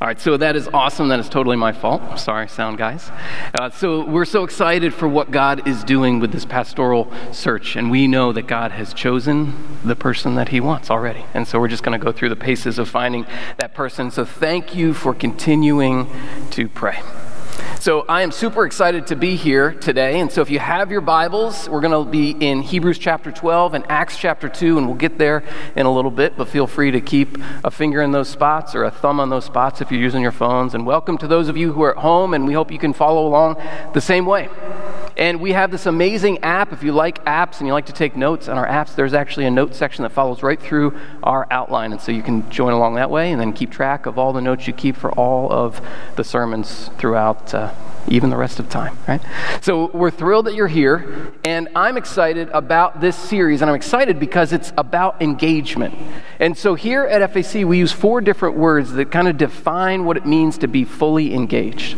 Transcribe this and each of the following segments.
All right, so that is awesome. That is totally my fault. Sorry, sound guys. Uh, so we're so excited for what God is doing with this pastoral search, and we know that God has chosen the person that He wants already. And so we're just going to go through the paces of finding that person. So thank you for continuing to pray. So I am super excited to be here today. And so if you have your Bibles, we're going to be in Hebrews chapter 12 and Acts chapter 2, and we'll get there in a little bit. But feel free to keep a finger in those spots or a thumb on those spots if you're using your phones. And welcome to those of you who are at home, and we hope you can follow along the same way. And we have this amazing app. If you like apps and you like to take notes on our apps, there's actually a note section that follows right through our outline. And so you can join along that way and then keep track of all the notes you keep for all of the sermons throughout. Uh, even the rest of time, right? So we're thrilled that you're here, and I'm excited about this series, and I'm excited because it's about engagement. And so here at FAC, we use four different words that kind of define what it means to be fully engaged.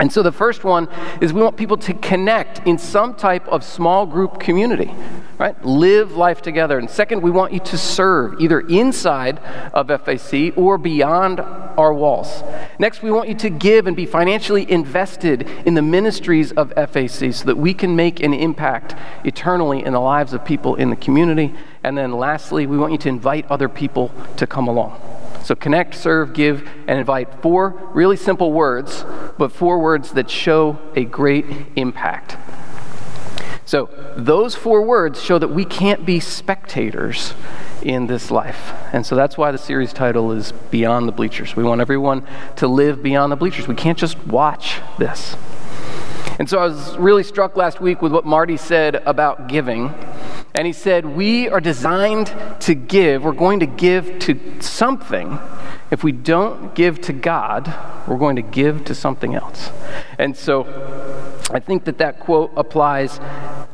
And so the first one is we want people to connect in some type of small group community, right? Live life together. And second, we want you to serve either inside of FAC or beyond our walls. Next, we want you to give and be financially invested in the ministries of FAC so that we can make an impact eternally in the lives of people in the community. And then lastly, we want you to invite other people to come along. So connect, serve, give, and invite. Four really simple words, but four words that show a great impact. So those four words show that we can't be spectators in this life. And so that's why the series title is Beyond the Bleachers. We want everyone to live beyond the bleachers. We can't just watch this. And so I was really struck last week with what Marty said about giving. And he said, We are designed to give. We're going to give to something. If we don't give to God, we're going to give to something else. And so I think that that quote applies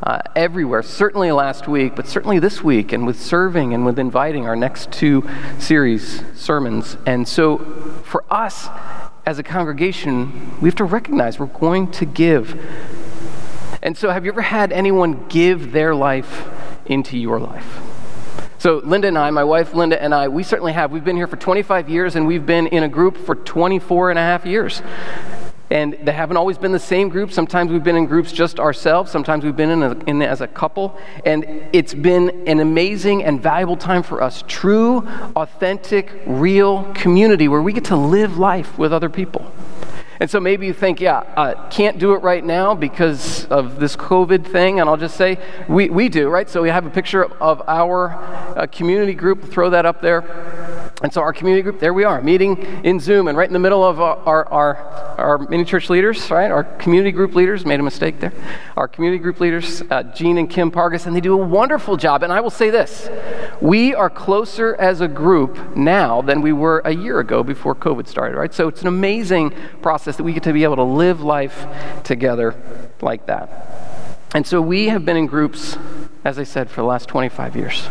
uh, everywhere, certainly last week, but certainly this week, and with serving and with inviting our next two series sermons. And so for us, as a congregation, we have to recognize we're going to give. And so, have you ever had anyone give their life into your life? So, Linda and I, my wife Linda and I, we certainly have. We've been here for 25 years and we've been in a group for 24 and a half years. And they haven't always been the same group. Sometimes we've been in groups just ourselves. Sometimes we've been in, a, in as a couple. And it's been an amazing and valuable time for us. True, authentic, real community where we get to live life with other people. And so maybe you think, yeah, uh, can't do it right now because of this COVID thing. And I'll just say, we, we do, right? So we have a picture of our uh, community group. Throw that up there. And so our community group, there we are, meeting in Zoom, and right in the middle of our, our, our, our mini church leaders, right? Our community group leaders made a mistake there. Our community group leaders, uh, Gene and Kim Pargas, and they do a wonderful job. And I will say this we are closer as a group now than we were a year ago before COVID started, right? So it's an amazing process that we get to be able to live life together like that. And so we have been in groups, as I said, for the last 25 years.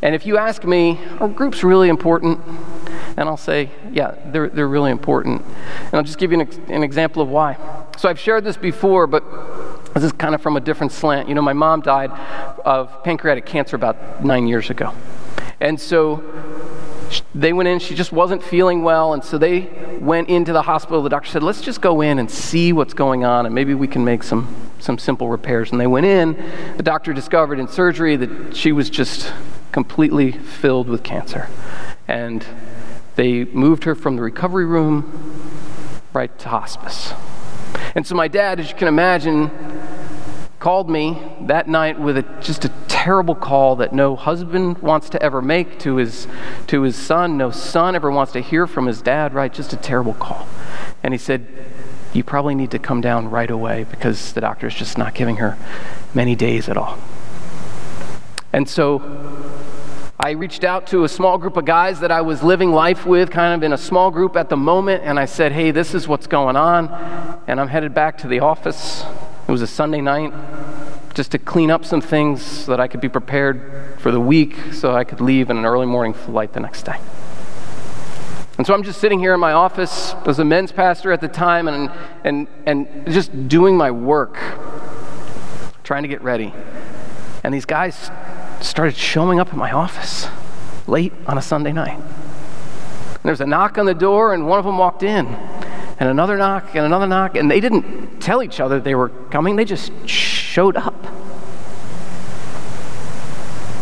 And if you ask me, are groups really important? And I'll say, yeah, they're, they're really important. And I'll just give you an, an example of why. So I've shared this before, but this is kind of from a different slant. You know, my mom died of pancreatic cancer about nine years ago. And so they went in, she just wasn't feeling well, and so they went into the hospital. The doctor said, Let's just go in and see what's going on, and maybe we can make some, some simple repairs. And they went in. The doctor discovered in surgery that she was just completely filled with cancer. And they moved her from the recovery room right to hospice. And so my dad, as you can imagine, called me that night with a, just a terrible call that no husband wants to ever make to his, to his son. No son ever wants to hear from his dad, right? Just a terrible call. And he said, You probably need to come down right away because the doctor is just not giving her many days at all. And so I reached out to a small group of guys that I was living life with, kind of in a small group at the moment, and I said, Hey, this is what's going on. And I'm headed back to the office. It was a Sunday night, just to clean up some things so that I could be prepared for the week so I could leave in an early morning flight the next day. And so I'm just sitting here in my office as a men's pastor at the time and, and, and just doing my work, trying to get ready. And these guys started showing up at my office late on a Sunday night. There's a knock on the door, and one of them walked in, and another knock, and another knock, and they didn't tell each other they were coming, they just showed up.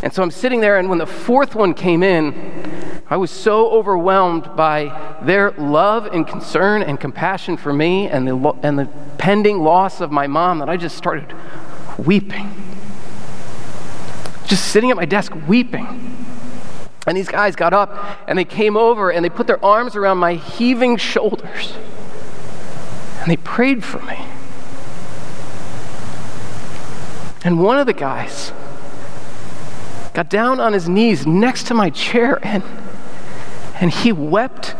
And so I'm sitting there, and when the fourth one came in, I was so overwhelmed by their love and concern and compassion for me and the, and the pending loss of my mom that I just started weeping. Just sitting at my desk weeping. And these guys got up and they came over and they put their arms around my heaving shoulders and they prayed for me. And one of the guys got down on his knees next to my chair and, and he wept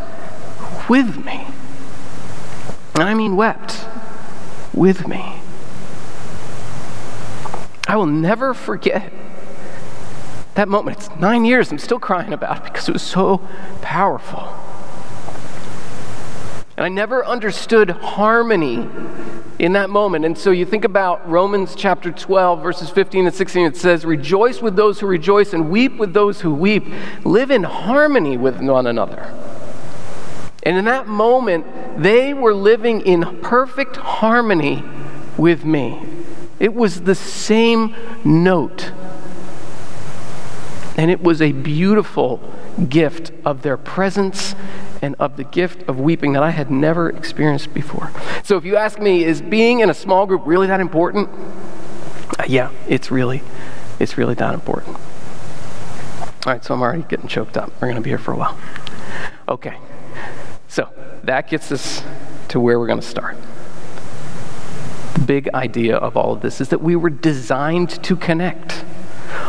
with me. And I mean, wept with me. I will never forget that moment. It's nine years. I'm still crying about it because it was so powerful. And I never understood harmony in that moment. And so you think about Romans chapter 12, verses 15 and 16. It says, Rejoice with those who rejoice and weep with those who weep. Live in harmony with one another. And in that moment, they were living in perfect harmony with me. It was the same note. And it was a beautiful gift of their presence and of the gift of weeping that I had never experienced before. So if you ask me, is being in a small group really that important? Uh, yeah, it's really, it's really that important. All right, so I'm already getting choked up. We're going to be here for a while. Okay, so that gets us to where we're going to start. The big idea of all of this is that we were designed to connect.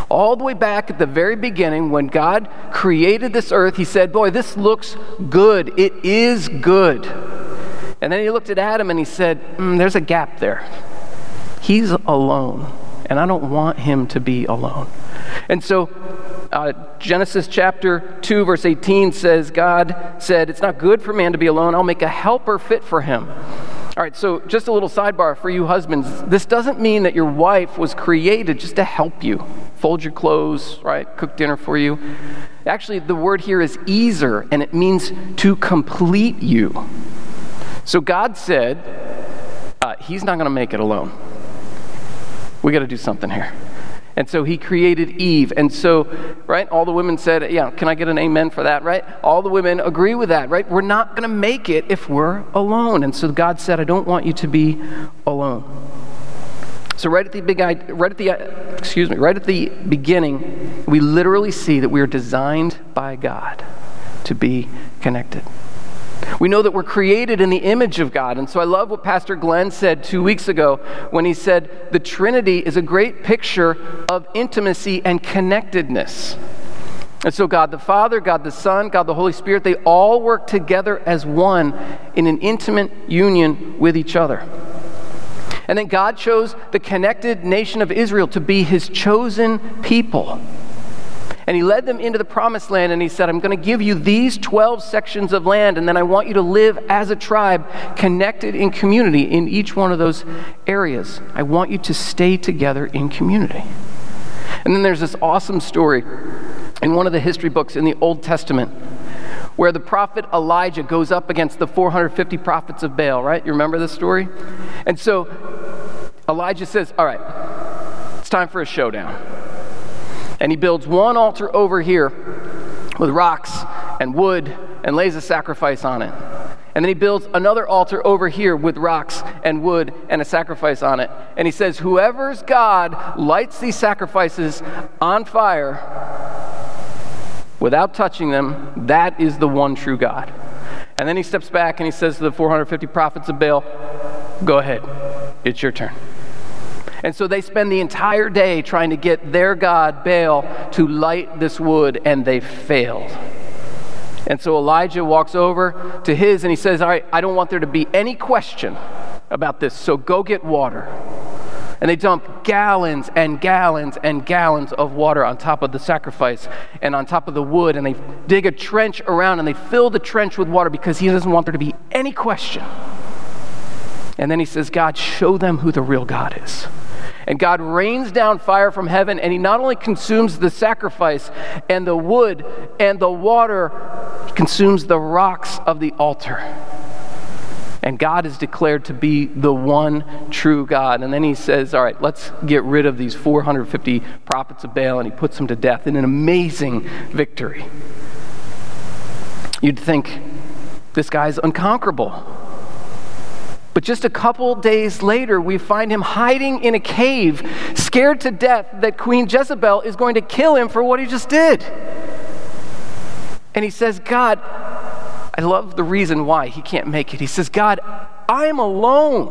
All the way back at the very beginning, when God created this earth, He said, Boy, this looks good. It is good. And then He looked at Adam and He said, mm, There's a gap there. He's alone, and I don't want him to be alone. And so, uh, Genesis chapter 2, verse 18 says, God said, It's not good for man to be alone. I'll make a helper fit for him. All right, so just a little sidebar for you husbands. This doesn't mean that your wife was created just to help you, fold your clothes, right, cook dinner for you. Actually, the word here is ezer, and it means to complete you. So God said, uh, He's not going to make it alone. We got to do something here. And so he created Eve. And so, right, all the women said, Yeah, can I get an amen for that, right? All the women agree with that, right? We're not going to make it if we're alone. And so God said, I don't want you to be alone. So right at the big, right at the, excuse me, right at the beginning, we literally see that we are designed by God to be connected. We know that we're created in the image of God. And so I love what Pastor Glenn said two weeks ago when he said the Trinity is a great picture of intimacy and connectedness. And so, God the Father, God the Son, God the Holy Spirit, they all work together as one in an intimate union with each other. And then God chose the connected nation of Israel to be his chosen people. And he led them into the promised land and he said, I'm going to give you these 12 sections of land, and then I want you to live as a tribe, connected in community in each one of those areas. I want you to stay together in community. And then there's this awesome story in one of the history books in the Old Testament where the prophet Elijah goes up against the 450 prophets of Baal, right? You remember this story? And so Elijah says, All right, it's time for a showdown. And he builds one altar over here with rocks and wood and lays a sacrifice on it. And then he builds another altar over here with rocks and wood and a sacrifice on it. And he says, Whoever's God lights these sacrifices on fire without touching them, that is the one true God. And then he steps back and he says to the 450 prophets of Baal, Go ahead, it's your turn. And so they spend the entire day trying to get their God, Baal, to light this wood, and they failed. And so Elijah walks over to his and he says, All right, I don't want there to be any question about this, so go get water. And they dump gallons and gallons and gallons of water on top of the sacrifice and on top of the wood, and they dig a trench around and they fill the trench with water because he doesn't want there to be any question. And then he says, God, show them who the real God is. And God rains down fire from heaven, and He not only consumes the sacrifice and the wood and the water, He consumes the rocks of the altar. And God is declared to be the one true God. And then He says, All right, let's get rid of these 450 prophets of Baal, and He puts them to death in an amazing victory. You'd think this guy's unconquerable. But just a couple days later, we find him hiding in a cave, scared to death that Queen Jezebel is going to kill him for what he just did. And he says, God, I love the reason why he can't make it. He says, God, I am alone.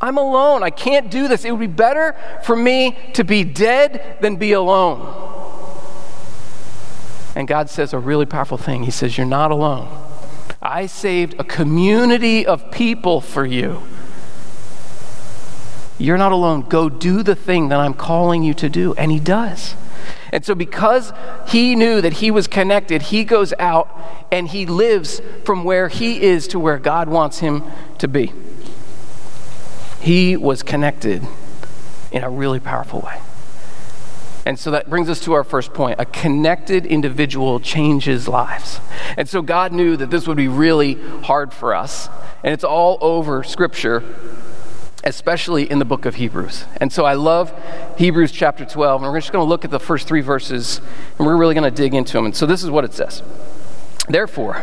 I'm alone. I can't do this. It would be better for me to be dead than be alone. And God says a really powerful thing. He says, You're not alone. I saved a community of people for you. You're not alone. Go do the thing that I'm calling you to do. And he does. And so, because he knew that he was connected, he goes out and he lives from where he is to where God wants him to be. He was connected in a really powerful way. And so that brings us to our first point. A connected individual changes lives. And so God knew that this would be really hard for us. And it's all over Scripture, especially in the book of Hebrews. And so I love Hebrews chapter 12. And we're just going to look at the first three verses, and we're really going to dig into them. And so this is what it says Therefore,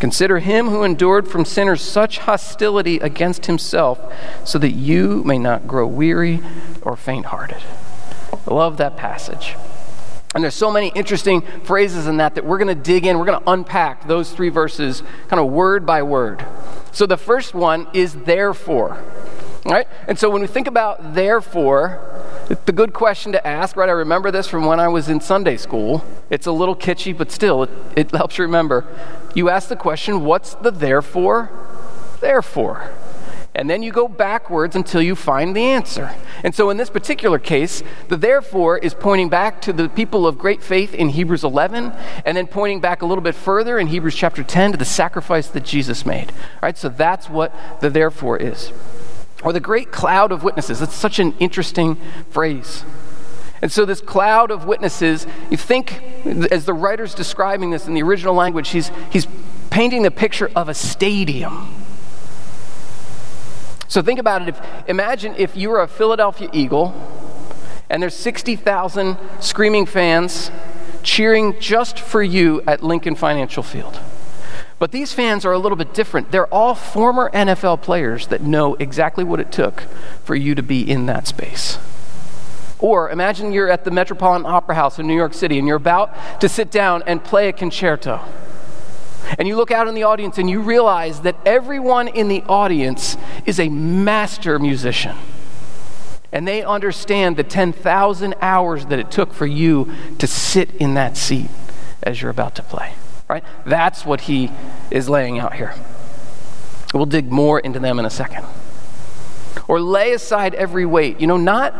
Consider him who endured from sinners such hostility against himself, so that you may not grow weary or faint hearted. I love that passage. And there's so many interesting phrases in that that we're going to dig in. We're going to unpack those three verses kind of word by word. So the first one is therefore. Right? And so when we think about therefore, the good question to ask, right? I remember this from when I was in Sunday school. It's a little kitschy, but still, it, it helps you remember. You ask the question, what's the therefore? Therefore. And then you go backwards until you find the answer. And so in this particular case, the therefore is pointing back to the people of great faith in Hebrews 11, and then pointing back a little bit further in Hebrews chapter 10 to the sacrifice that Jesus made. All right, so that's what the therefore is or the great cloud of witnesses. It's such an interesting phrase. And so, this cloud of witnesses, you think, as the writer's describing this in the original language, he's, he's painting the picture of a stadium. So, think about it. If, imagine if you were a Philadelphia Eagle and there's 60,000 screaming fans cheering just for you at Lincoln Financial Field. But these fans are a little bit different. They're all former NFL players that know exactly what it took for you to be in that space. Or imagine you're at the Metropolitan Opera House in New York City and you're about to sit down and play a concerto. And you look out in the audience and you realize that everyone in the audience is a master musician. And they understand the 10,000 hours that it took for you to sit in that seat as you're about to play right? That's what he is laying out here. We'll dig more into them in a second. Or lay aside every weight. You know, not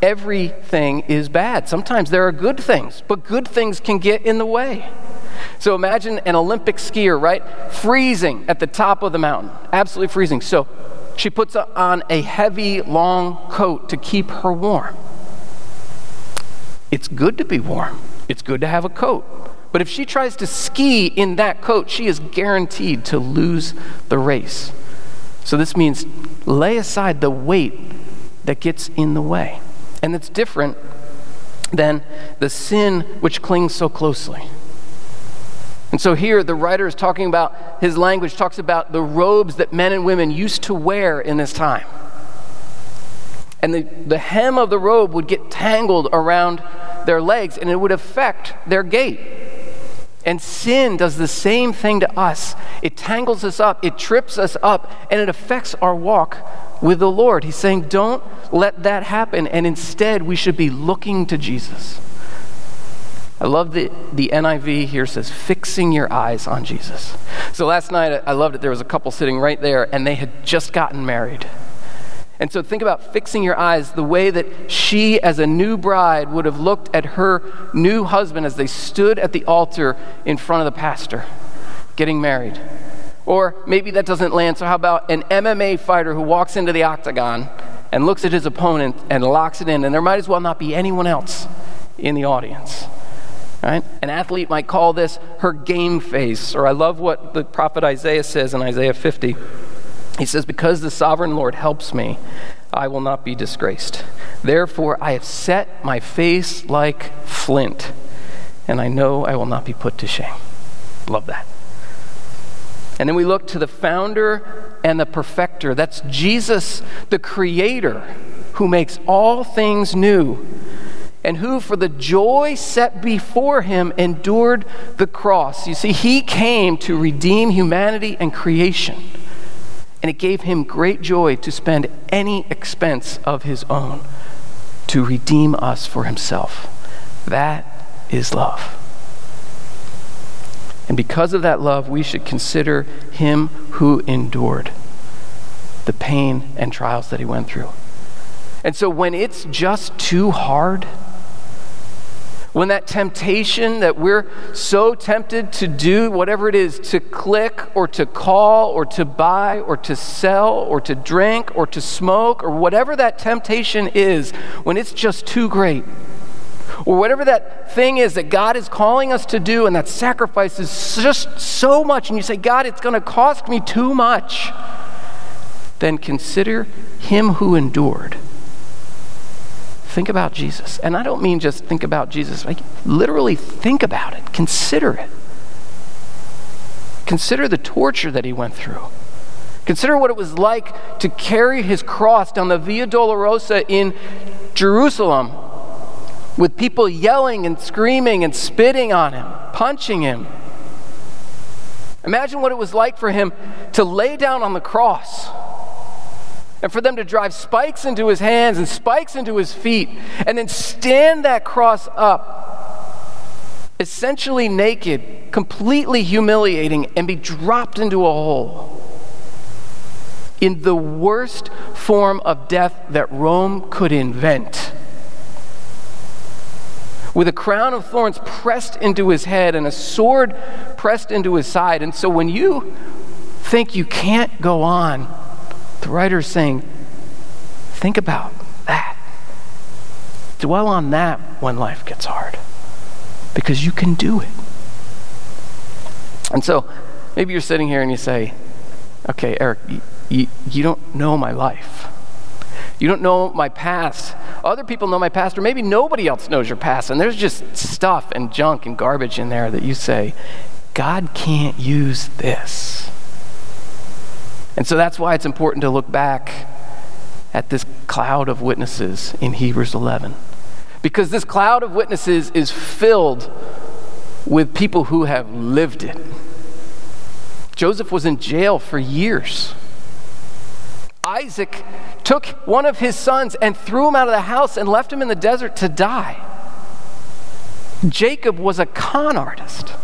everything is bad. Sometimes there are good things, but good things can get in the way. So imagine an Olympic skier, right? Freezing at the top of the mountain, absolutely freezing. So she puts on a heavy, long coat to keep her warm. It's good to be warm, it's good to have a coat. But if she tries to ski in that coat, she is guaranteed to lose the race. So this means lay aside the weight that gets in the way. And it's different than the sin which clings so closely. And so here the writer is talking about his language talks about the robes that men and women used to wear in this time. And the, the hem of the robe would get tangled around their legs and it would affect their gait. And sin does the same thing to us. It tangles us up, it trips us up, and it affects our walk with the Lord. He's saying, don't let that happen. And instead, we should be looking to Jesus. I love the, the NIV here says, fixing your eyes on Jesus. So last night, I loved it. There was a couple sitting right there, and they had just gotten married. And so think about fixing your eyes the way that she, as a new bride, would have looked at her new husband as they stood at the altar in front of the pastor, getting married. Or maybe that doesn't land, so how about an MMA fighter who walks into the octagon and looks at his opponent and locks it in, and there might as well not be anyone else in the audience? Right? An athlete might call this her game face, or I love what the prophet Isaiah says in Isaiah 50. He says, Because the sovereign Lord helps me, I will not be disgraced. Therefore, I have set my face like flint, and I know I will not be put to shame. Love that. And then we look to the founder and the perfecter. That's Jesus, the creator, who makes all things new and who, for the joy set before him, endured the cross. You see, he came to redeem humanity and creation, and it gave him great joy to spend any expense of his own to redeem us for himself. That is love. And because of that love, we should consider him who endured the pain and trials that he went through. And so when it's just too hard, when that temptation that we're so tempted to do whatever it is to click or to call or to buy or to sell or to drink or to smoke or whatever that temptation is, when it's just too great, or whatever that thing is that God is calling us to do and that sacrifice is just so much, and you say, God, it's going to cost me too much, then consider Him who endured Think about Jesus. And I don't mean just think about Jesus, like literally think about it, consider it. Consider the torture that he went through. Consider what it was like to carry his cross down the Via Dolorosa in Jerusalem with people yelling and screaming and spitting on him, punching him. Imagine what it was like for him to lay down on the cross and for them to drive spikes into his hands and spikes into his feet, and then stand that cross up, essentially naked, completely humiliating, and be dropped into a hole. In the worst form of death that Rome could invent. With a crown of thorns pressed into his head and a sword pressed into his side. And so when you think you can't go on, the writer is saying, think about that. Dwell on that when life gets hard because you can do it. And so maybe you're sitting here and you say, okay, Eric, you, you, you don't know my life. You don't know my past. Other people know my past, or maybe nobody else knows your past. And there's just stuff and junk and garbage in there that you say, God can't use this. And so that's why it's important to look back at this cloud of witnesses in Hebrews 11. Because this cloud of witnesses is filled with people who have lived it. Joseph was in jail for years. Isaac took one of his sons and threw him out of the house and left him in the desert to die. Jacob was a con artist.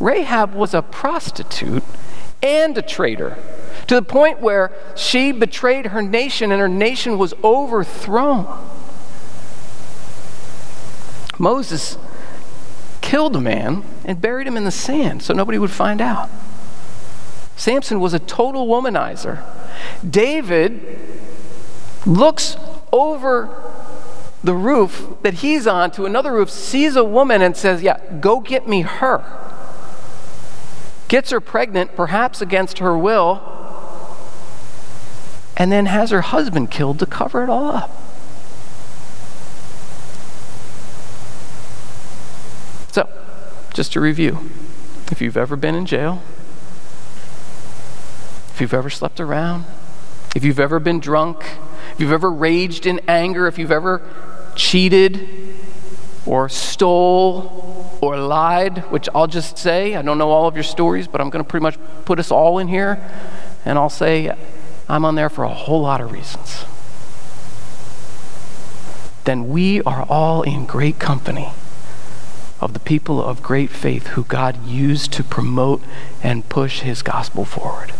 Rahab was a prostitute and a traitor, to the point where she betrayed her nation and her nation was overthrown. Moses killed a man and buried him in the sand so nobody would find out. Samson was a total womanizer. David looks over the roof that he's on to another roof, sees a woman, and says, Yeah, go get me her gets her pregnant, perhaps against her will, and then has her husband killed to cover it all up. So, just to review if you've ever been in jail, if you've ever slept around, if you've ever been drunk, if you've ever raged in anger, if you've ever cheated or stole or lied, which I'll just say, I don't know all of your stories, but I'm going to pretty much put us all in here, and I'll say, I'm on there for a whole lot of reasons. Then we are all in great company of the people of great faith who God used to promote and push his gospel forward.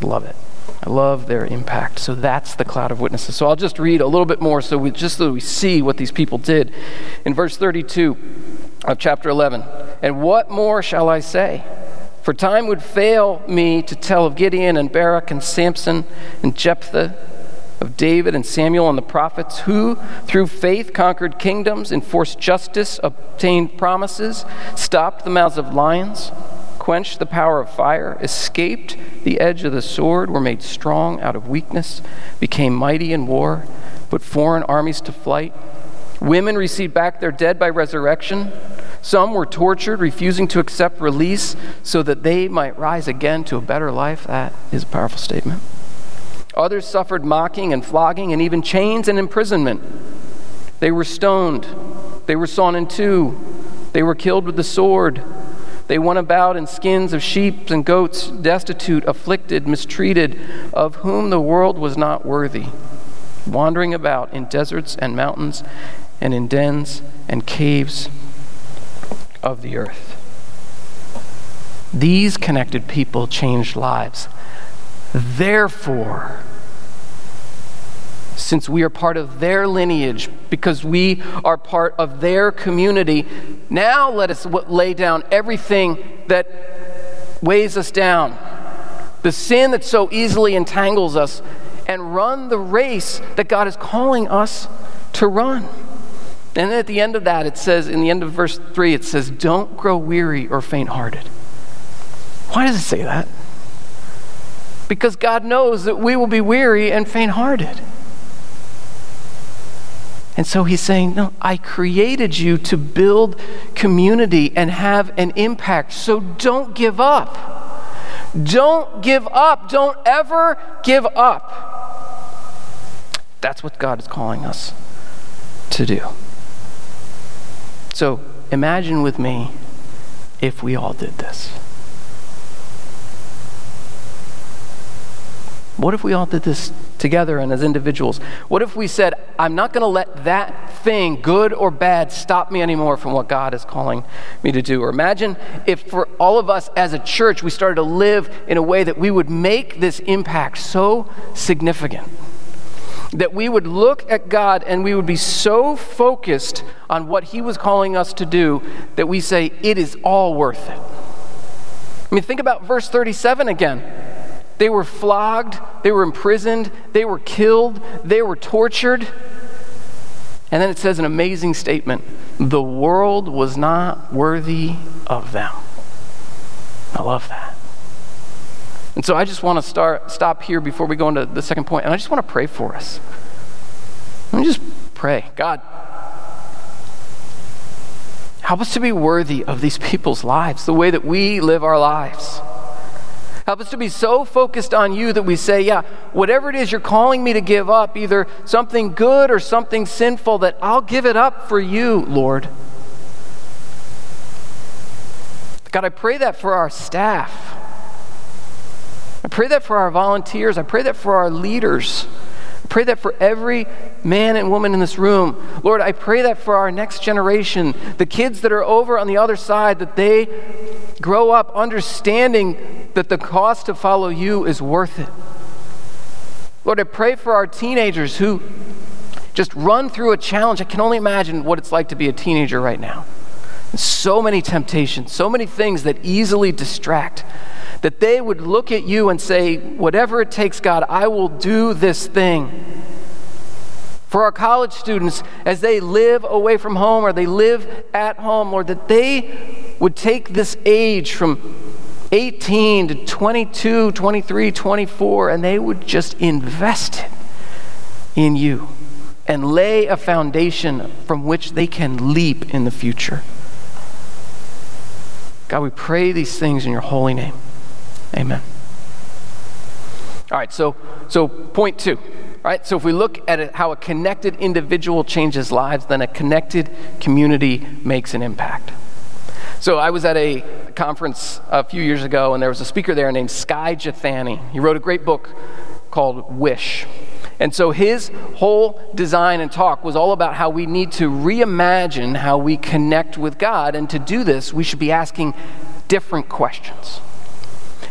Love it. I love their impact. So that's the cloud of witnesses. So I'll just read a little bit more so we just so we see what these people did. In verse 32 of chapter 11, and what more shall I say? For time would fail me to tell of Gideon and Barak and Samson and Jephthah, of David and Samuel and the prophets, who through faith conquered kingdoms, enforced justice, obtained promises, stopped the mouths of lions, quenched the power of fire, escaped the edge of the sword, were made strong out of weakness, became mighty in war, put foreign armies to flight. Women received back their dead by resurrection. Some were tortured, refusing to accept release so that they might rise again to a better life. That is a powerful statement. Others suffered mocking and flogging and even chains and imprisonment. They were stoned. They were sawn in two. They were killed with the sword. They went about in skins of sheep and goats, destitute, afflicted, mistreated, of whom the world was not worthy, wandering about in deserts and mountains and in dens and caves of the earth. These connected people changed lives. Therefore, since we are part of their lineage, because we are part of their community, now let us lay down everything that weighs us down, the sin that so easily entangles us, and run the race that God is calling us to run. And then at the end of that, it says, in the end of verse 3, it says, Don't grow weary or faint hearted. Why does it say that? Because God knows that we will be weary and faint hearted. And so he's saying, No, I created you to build community and have an impact. So don't give up. Don't give up. Don't ever give up. That's what God is calling us to do. So imagine with me if we all did this. What if we all did this together and as individuals? What if we said, I'm not going to let that thing, good or bad, stop me anymore from what God is calling me to do? Or imagine if for all of us as a church, we started to live in a way that we would make this impact so significant that we would look at God and we would be so focused on what He was calling us to do that we say, it is all worth it. I mean, think about verse 37 again. They were flogged, they were imprisoned, they were killed, they were tortured. And then it says an amazing statement the world was not worthy of them. I love that. And so I just want to start stop here before we go into the second point, and I just want to pray for us. Let me just pray. God, help us to be worthy of these people's lives, the way that we live our lives. Help us to be so focused on you that we say, yeah, whatever it is you're calling me to give up, either something good or something sinful, that I'll give it up for you, Lord. God, I pray that for our staff. I pray that for our volunteers. I pray that for our leaders. I pray that for every man and woman in this room. Lord, I pray that for our next generation, the kids that are over on the other side, that they grow up understanding that the cost to follow you is worth it. Lord, I pray for our teenagers who just run through a challenge. I can only imagine what it's like to be a teenager right now. So many temptations, so many things that easily distract that they would look at you and say, Whatever it takes, God, I will do this thing. For our college students, as they live away from home or they live at home, Lord, that they would take this age from 18 to 22, 23, 24, and they would just invest it in you and lay a foundation from which they can leap in the future. God, we pray these things in your holy name. Amen. All right, so so point two. All right, so if we look at it, how a connected individual changes lives, then a connected community makes an impact. So I was at a conference a few years ago, and there was a speaker there named Skye Jethani. He wrote a great book called With. And so his whole design and talk was all about how we need to reimagine how we connect with God. And to do this, we should be asking different questions.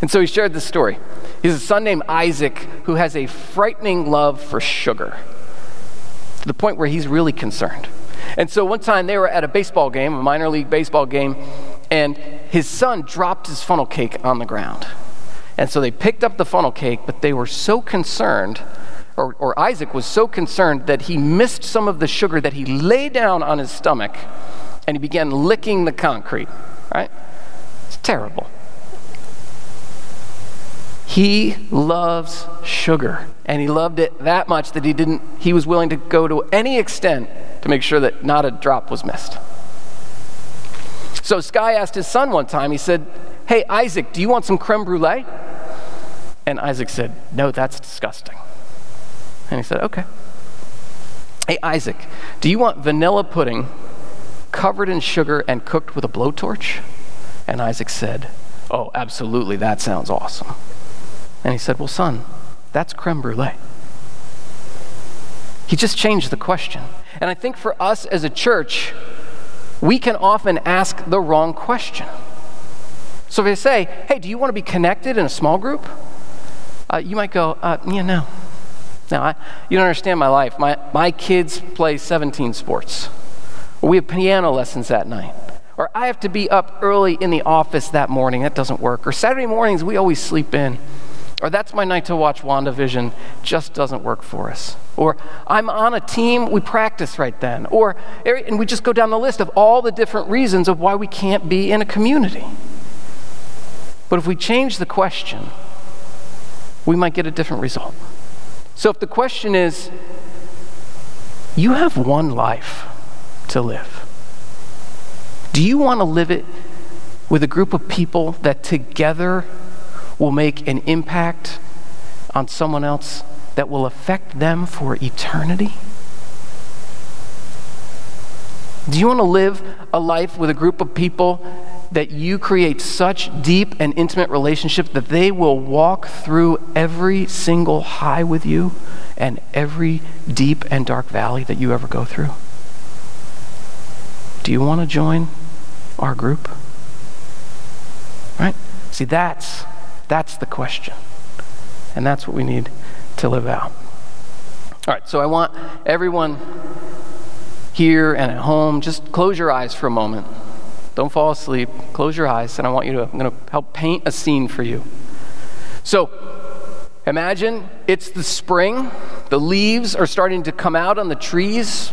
And so he shared this story. He has a son named Isaac who has a frightening love for sugar to the point where he's really concerned. And so one time they were at a baseball game, a minor league baseball game, and his son dropped his funnel cake on the ground. And so they picked up the funnel cake, but they were so concerned, or, or Isaac was so concerned that he missed some of the sugar that he lay down on his stomach and he began licking the concrete, right? It's terrible. He loves sugar, and he loved it that much that he didn't he was willing to go to any extent to make sure that not a drop was missed. So Skye asked his son one time, he said, Hey, Isaac, do you want some creme brulee? And Isaac said, No, that's disgusting. And he said, Okay. Hey, Isaac, do you want vanilla pudding covered in sugar and cooked with a blowtorch? And Isaac said, Oh, absolutely, that sounds awesome. And he said, Well, son, that's creme brulee. He just changed the question. And I think for us as a church, we can often ask the wrong question. So if I say, hey, do you want to be connected in a small group? Uh, you might go, uh, yeah, no. No, I, you don't understand my life. My, my kids play 17 sports. Or we have piano lessons that night. Or I have to be up early in the office that morning. That doesn't work. Or Saturday mornings, we always sleep in. Or that's my night to watch WandaVision. Just doesn't work for us. Or I'm on a team, we practice right then. Or, and we just go down the list of all the different reasons of why we can't be in a community. But if we change the question, we might get a different result. So if the question is, you have one life to live, do you want to live it with a group of people that together will make an impact on someone else that will affect them for eternity? Do you want to live a life with a group of people that you create such deep and intimate relationship that they will walk through every single high with you and every deep and dark valley that you ever go through? Do you want to join our group? Right? See, that's that's the question. And that's what we need to live out. All right, so I want everyone here and at home, just close your eyes for a moment. Don't fall asleep. Close your eyes, and I want you to, I'm going to help paint a scene for you. So, imagine it's the spring, the leaves are starting to come out on the trees,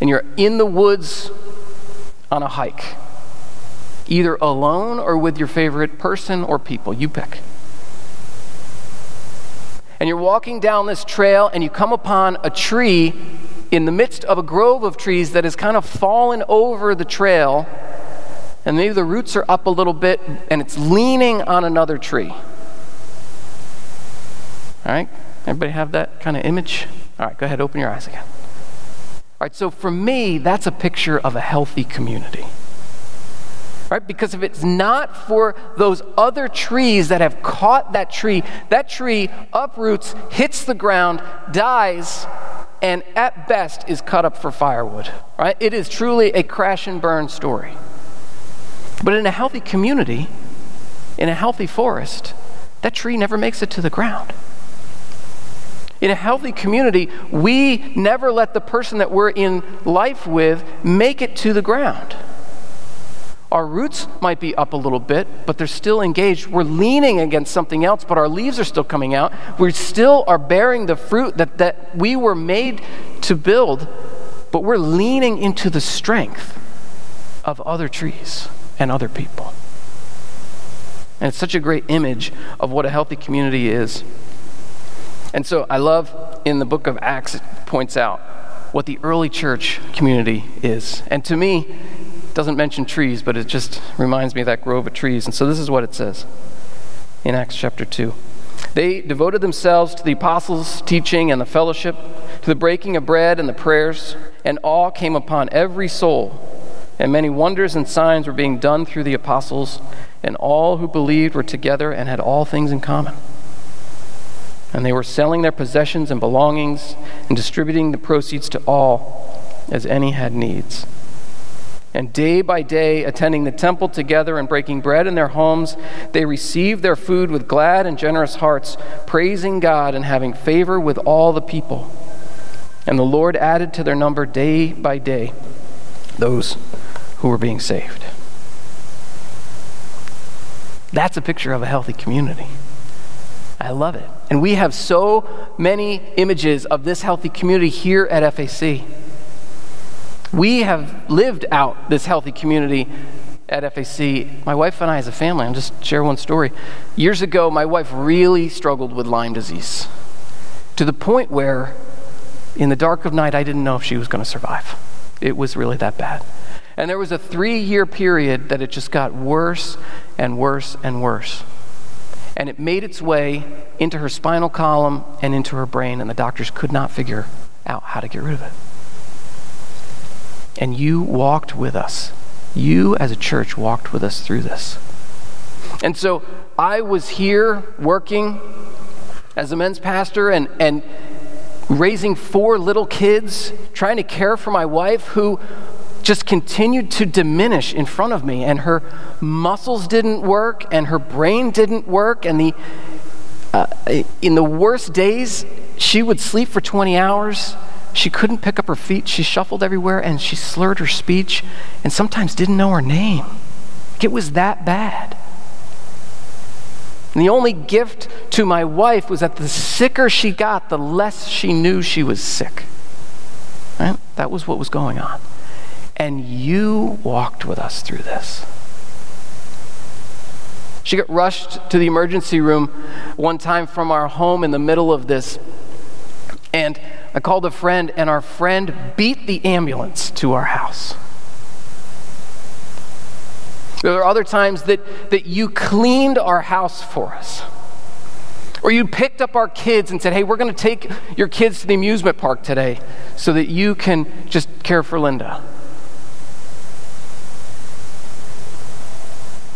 and you're in the woods on a hike, either alone or with your favorite person or people. You pick and you're walking down this trail and you come upon a tree in the midst of a grove of trees that has kind of fallen over the trail, and maybe the roots are up a little bit and it's leaning on another tree. All right? Everybody have that kind of image? All right, go ahead, open your eyes again. All right, so for me, that's a picture of a healthy community right? Because if it's not for those other trees that have caught that tree, that tree uproots, hits the ground, dies, and at best is cut up for firewood, right? It is truly a crash and burn story. But in a healthy community, in a healthy forest, that tree never makes it to the ground. In a healthy community, we never let the person that we're in life with make it to the ground. Our roots might be up a little bit, but they're still engaged. We're leaning against something else, but our leaves are still coming out. We still are bearing the fruit that, that we were made to build, but we're leaning into the strength of other trees and other people. And it's such a great image of what a healthy community is. And so I love in the book of Acts, it points out what the early church community is. And to me, doesn't mention trees, but it just reminds me of that grove of trees. And so this is what it says in Acts chapter 2. They devoted themselves to the apostles' teaching and the fellowship, to the breaking of bread and the prayers, and awe came upon every soul. And many wonders and signs were being done through the apostles, and all who believed were together and had all things in common. And they were selling their possessions and belongings and distributing the proceeds to all as any had needs. And day by day, attending the temple together and breaking bread in their homes, they received their food with glad and generous hearts, praising God and having favor with all the people. And the Lord added to their number day by day those who were being saved. That's a picture of a healthy community. I love it. And we have so many images of this healthy community here at FAC. We have lived out this healthy community at FAC. My wife and I, as a family, I'll just share one story. Years ago, my wife really struggled with Lyme disease to the point where, in the dark of night, I didn't know if she was going to survive. It was really that bad. And there was a three year period that it just got worse and worse and worse. And it made its way into her spinal column and into her brain, and the doctors could not figure out how to get rid of it. And you walked with us. You, as a church, walked with us through this. And so I was here working as a men's pastor and, and raising four little kids, trying to care for my wife who just continued to diminish in front of me, and her muscles didn't work, and her brain didn't work, and the uh, in the worst days, she would sleep for 20 hours. She couldn't pick up her feet. She shuffled everywhere, and she slurred her speech, and sometimes didn't know her name. It was that bad. And the only gift to my wife was that the sicker she got, the less she knew she was sick. Right? That was what was going on. And you walked with us through this. She got rushed to the emergency room one time from our home in the middle of this. And I called a friend, and our friend beat the ambulance to our house. There are other times that, that you cleaned our house for us. Or you picked up our kids and said, hey, we're going to take your kids to the amusement park today so that you can just care for Linda.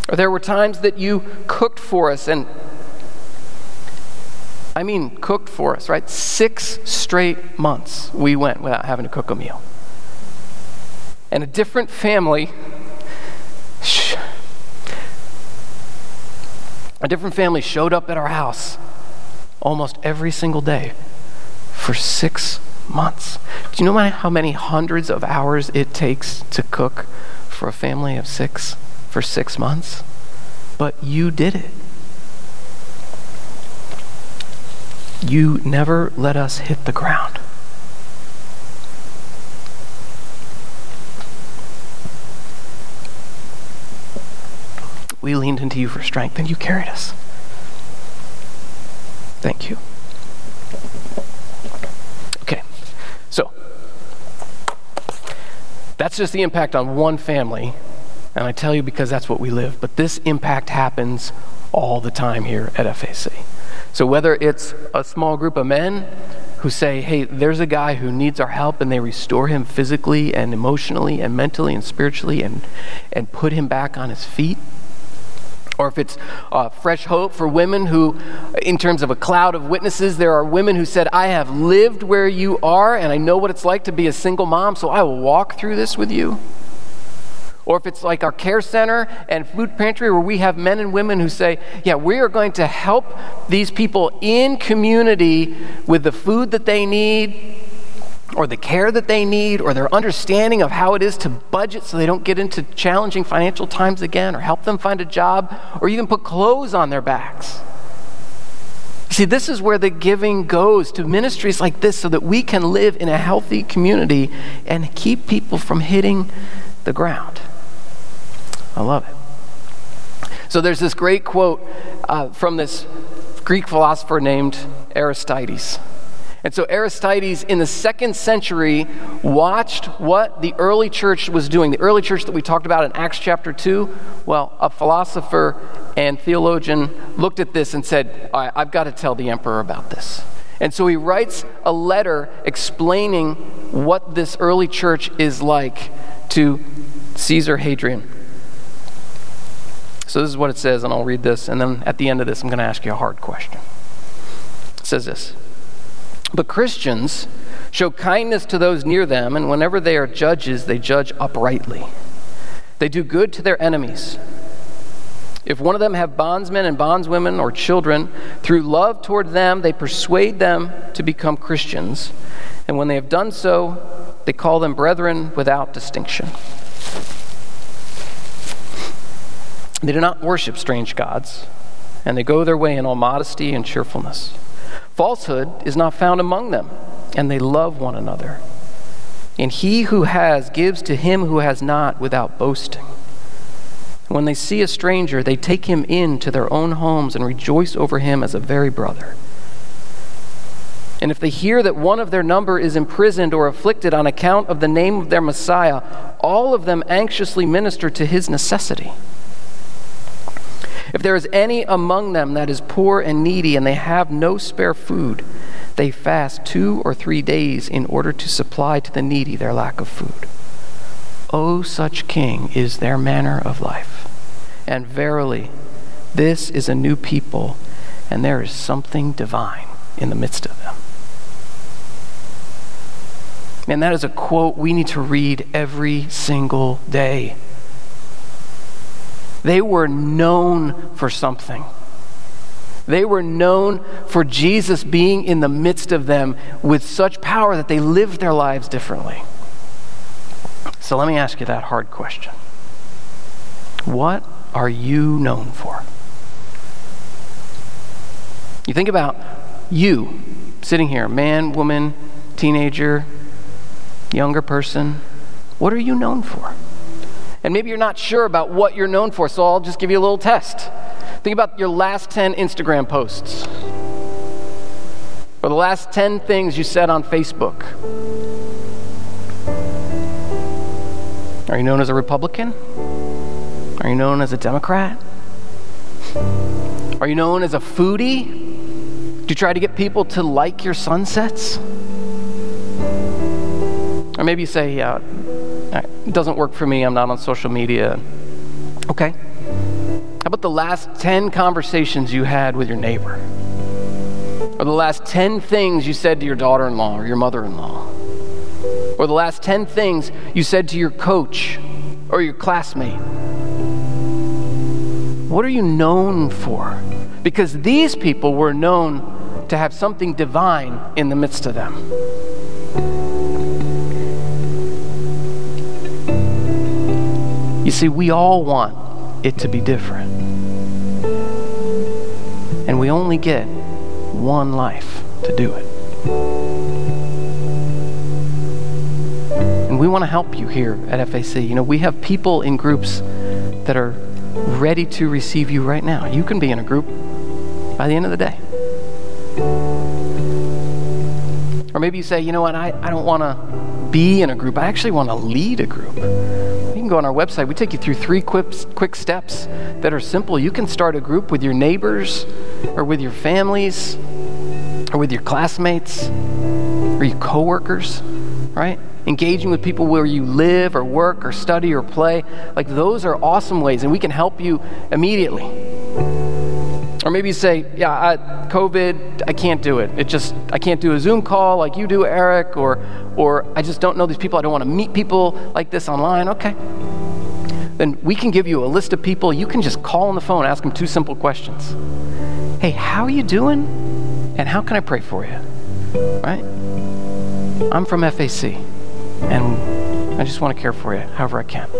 Or there were times that you cooked for us, and I mean, cooked for us, right? Six straight months we went without having to cook a meal. And a different family, a different family showed up at our house almost every single day for six months. Do you know how many hundreds of hours it takes to cook for a family of six? for six months, but you did it. You never let us hit the ground. We leaned into you for strength and you carried us. Thank you. Okay, so that's just the impact on one family and I tell you because that's what we live. But this impact happens all the time here at FAC. So whether it's a small group of men who say, hey, there's a guy who needs our help, and they restore him physically and emotionally and mentally and spiritually and, and put him back on his feet. Or if it's uh, fresh hope for women who, in terms of a cloud of witnesses, there are women who said, I have lived where you are, and I know what it's like to be a single mom, so I will walk through this with you. Or if it's like our care center and food pantry where we have men and women who say, yeah, we are going to help these people in community with the food that they need or the care that they need or their understanding of how it is to budget so they don't get into challenging financial times again or help them find a job or even put clothes on their backs. See, this is where the giving goes to ministries like this so that we can live in a healthy community and keep people from hitting the ground. I love it. So there's this great quote uh, from this Greek philosopher named Aristides. And so Aristides in the second century watched what the early church was doing. The early church that we talked about in Acts chapter 2. Well, a philosopher and theologian looked at this and said, I've got to tell the emperor about this. And so he writes a letter explaining what this early church is like to Caesar Hadrian. So this is what it says, and I'll read this, and then at the end of this, I'm going to ask you a hard question. It says this But Christians show kindness to those near them, and whenever they are judges, they judge uprightly. They do good to their enemies. If one of them have bondsmen and bondswomen or children, through love toward them, they persuade them to become Christians. And when they have done so, they call them brethren without distinction. They do not worship strange gods, and they go their way in all modesty and cheerfulness. Falsehood is not found among them, and they love one another. And he who has gives to him who has not without boasting. When they see a stranger, they take him in to their own homes and rejoice over him as a very brother. And if they hear that one of their number is imprisoned or afflicted on account of the name of their Messiah, all of them anxiously minister to his necessity. If there is any among them that is poor and needy and they have no spare food, they fast two or three days in order to supply to the needy their lack of food. O such king is their manner of life. And verily, this is a new people, and there is something divine in the midst of them. Man, that is a quote we need to read every single day. They were known for something. They were known for Jesus being in the midst of them with such power that they lived their lives differently. So let me ask you that hard question What are you known for? You think about you sitting here, man, woman, teenager, younger person. What are you known for? And maybe you're not sure about what you're known for, so I'll just give you a little test. Think about your last 10 Instagram posts, or the last 10 things you said on Facebook. Are you known as a Republican? Are you known as a Democrat? Are you known as a foodie? Do you try to get people to like your sunsets? Or maybe you say, yeah, it doesn't work for me, I'm not on social media. Okay. How about the last 10 conversations you had with your neighbor? Or the last 10 things you said to your daughter in law or your mother in law? Or the last 10 things you said to your coach or your classmate? What are you known for? Because these people were known to have something divine in the midst of them. You see, we all want it to be different. And we only get one life to do it. And we want to help you here at FAC. You know, we have people in groups that are ready to receive you right now. You can be in a group by the end of the day. Or maybe you say, you know what, I, I don't want to be in a group. I actually want to lead a group on our website. We take you through three quick, quick steps that are simple. You can start a group with your neighbors or with your families or with your classmates or your coworkers, right? Engaging with people where you live or work or study or play. Like those are awesome ways, and we can help you immediately. Maybe you say, yeah, I, COVID, I can't do it. It just, I can't do a Zoom call like you do, Eric, or, or I just don't know these people. I don't want to meet people like this online. Okay. Then we can give you a list of people. You can just call on the phone, ask them two simple questions. Hey, how are you doing? And how can I pray for you? Right? I'm from FAC, and I just want to care for you however I can.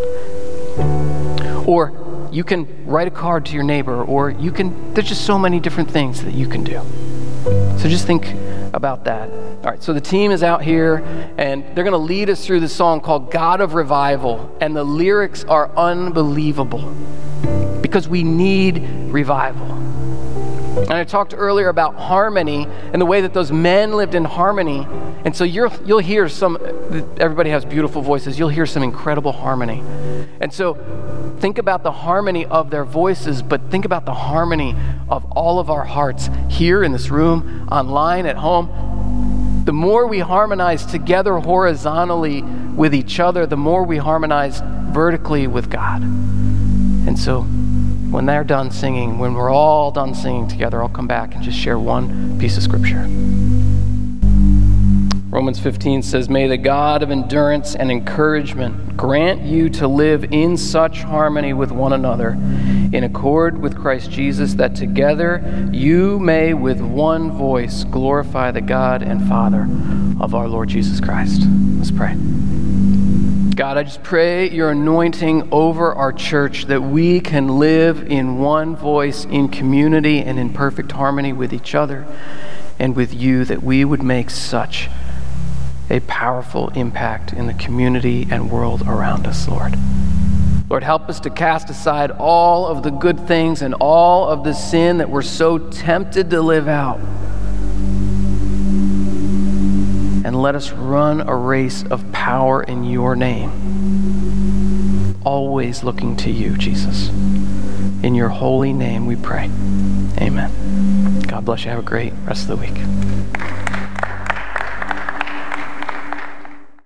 Or you can write a card to your neighbor, or you can, there's just so many different things that you can do. So just think about that. All right, so the team is out here, and they're going to lead us through this song called God of Revival, and the lyrics are unbelievable because we need revival. And I talked earlier about harmony and the way that those men lived in harmony. And so you will hear some, everybody has beautiful voices. You'll hear some incredible harmony. And so think about the harmony of their voices, but think about the harmony of all of our hearts here in this room, online, at home. The more we harmonize together horizontally with each other, the more we harmonize vertically with God. And so when they're done singing, when we're all done singing together, I'll come back and just share one piece of scripture. Romans 15 says, May the God of endurance and encouragement grant you to live in such harmony with one another, in accord with Christ Jesus, that together you may with one voice glorify the God and Father of our Lord Jesus Christ. Let's pray. God, I just pray your anointing over our church that we can live in one voice, in community, and in perfect harmony with each other and with you, that we would make such a powerful impact in the community and world around us, Lord. Lord, help us to cast aside all of the good things and all of the sin that we're so tempted to live out. And let us run a race of power in your name, always looking to you, Jesus. In your holy name we pray. Amen. God bless you. Have a great rest of the week.